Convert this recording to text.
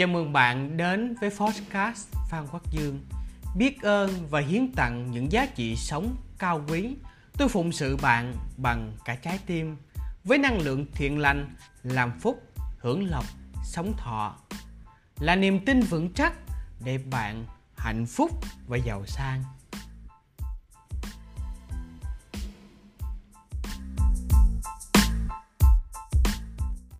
Chào mừng bạn đến với Podcast Phan Quốc Dương. Biết ơn và hiến tặng những giá trị sống cao quý. Tôi phụng sự bạn bằng cả trái tim với năng lượng thiện lành, làm phúc, hưởng lộc, sống thọ. Là niềm tin vững chắc để bạn hạnh phúc và giàu sang.